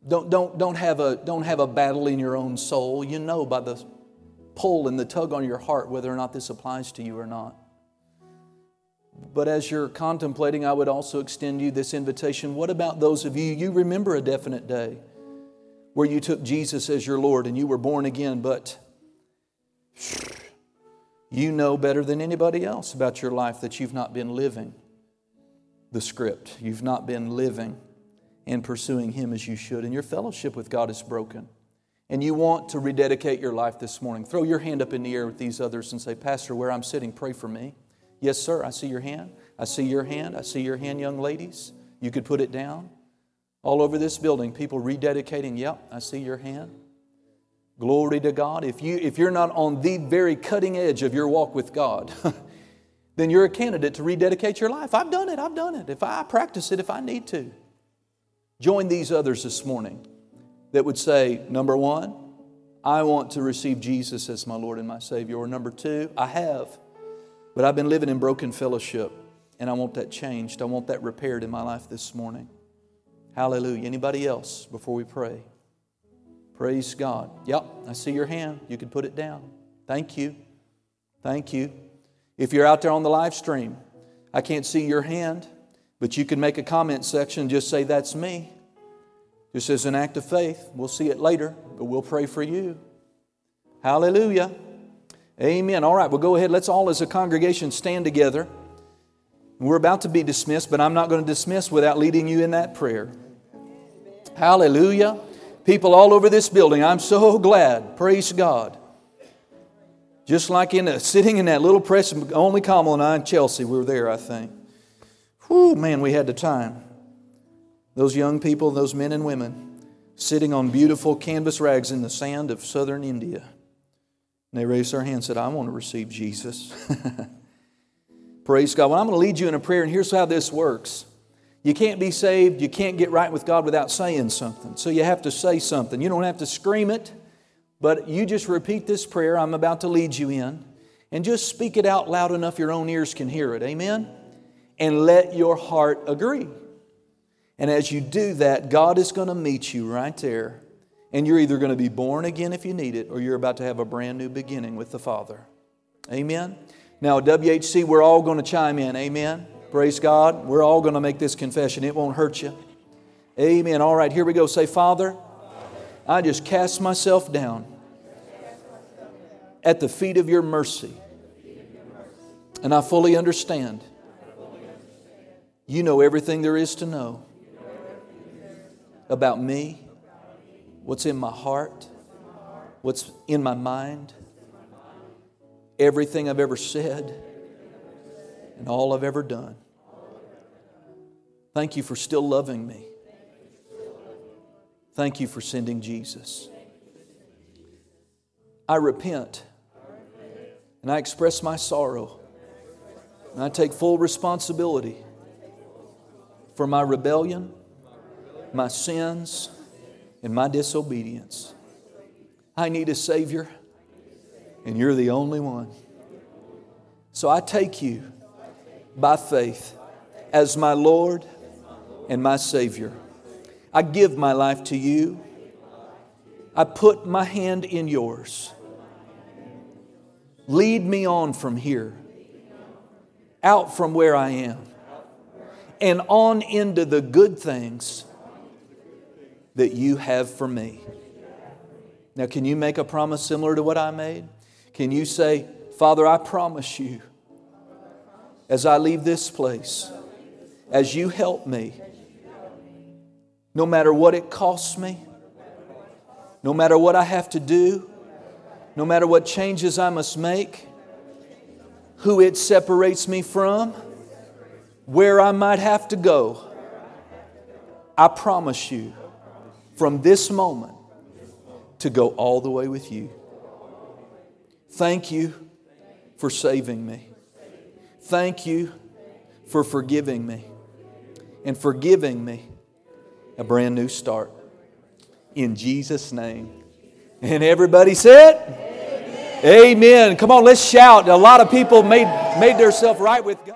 Don't, don't, don't, have a, don't have a battle in your own soul. You know by the pull and the tug on your heart whether or not this applies to you or not. But as you're contemplating, I would also extend you this invitation. What about those of you, you remember a definite day where you took Jesus as your Lord and you were born again, but you know better than anybody else about your life that you've not been living the script. You've not been living and pursuing Him as you should, and your fellowship with God is broken and you want to rededicate your life this morning, throw your hand up in the air with these others and say, Pastor, where I'm sitting, pray for me. Yes, sir, I see your hand. I see your hand. I see your hand, young ladies. You could put it down. All over this building, people rededicating. Yep, I see your hand. Glory to God. If, you, if you're not on the very cutting edge of your walk with God, [LAUGHS] then you're a candidate to rededicate your life. I've done it. I've done it. If I practice it, if I need to. Join these others this morning that would say, number one, I want to receive Jesus as my Lord and my Savior. Or number two, I have, but I've been living in broken fellowship and I want that changed. I want that repaired in my life this morning. Hallelujah. Anybody else before we pray? Praise God. Yep, I see your hand. You can put it down. Thank you. Thank you. If you're out there on the live stream, I can't see your hand, but you can make a comment section, just say, That's me. Just as an act of faith. We'll see it later, but we'll pray for you. Hallelujah. Amen. All right, well, go ahead. Let's all, as a congregation, stand together. We're about to be dismissed, but I'm not going to dismiss without leading you in that prayer. Hallelujah. People all over this building, I'm so glad. Praise God. Just like in a, sitting in that little press, only Kamal and I and Chelsea, we were there, I think. Whew, man, we had the time. Those young people, those men and women, sitting on beautiful canvas rags in the sand of southern India. And they raised their hand and said, I want to receive Jesus. [LAUGHS] Praise God. Well, I'm going to lead you in a prayer, and here's how this works. You can't be saved, you can't get right with God without saying something. So you have to say something. You don't have to scream it, but you just repeat this prayer I'm about to lead you in, and just speak it out loud enough your own ears can hear it. Amen? And let your heart agree. And as you do that, God is going to meet you right there. And you're either going to be born again if you need it, or you're about to have a brand new beginning with the Father. Amen? Now, WHC, we're all going to chime in. Amen? Praise God. We're all going to make this confession. It won't hurt you. Amen. All right, here we go. Say, Father, I just cast myself down at the feet of your mercy. And I fully understand. You know everything there is to know about me, what's in my heart, what's in my mind, everything I've ever said, and all I've ever done. Thank you for still loving me. Thank you for sending Jesus. I repent and I express my sorrow and I take full responsibility for my rebellion my sins and my disobedience. I need a Savior, and you're the only one. So I take you by faith as my Lord and my Savior. I give my life to you. I put my hand in yours. Lead me on from here, out from where I am, and on into the good things that you have for me. Now, can you make a promise similar to what I made? Can you say, Father, I promise you as I leave this place, as you help me, no matter what it costs me, no matter what I have to do, no matter what changes I must make, who it separates me from, where I might have to go, I promise you from this moment to go all the way with you. Thank you for saving me. Thank you for forgiving me and for giving me a brand new start. In Jesus' name. And everybody said, Amen. Amen. Come on, let's shout. A lot of people made, made themselves right with God.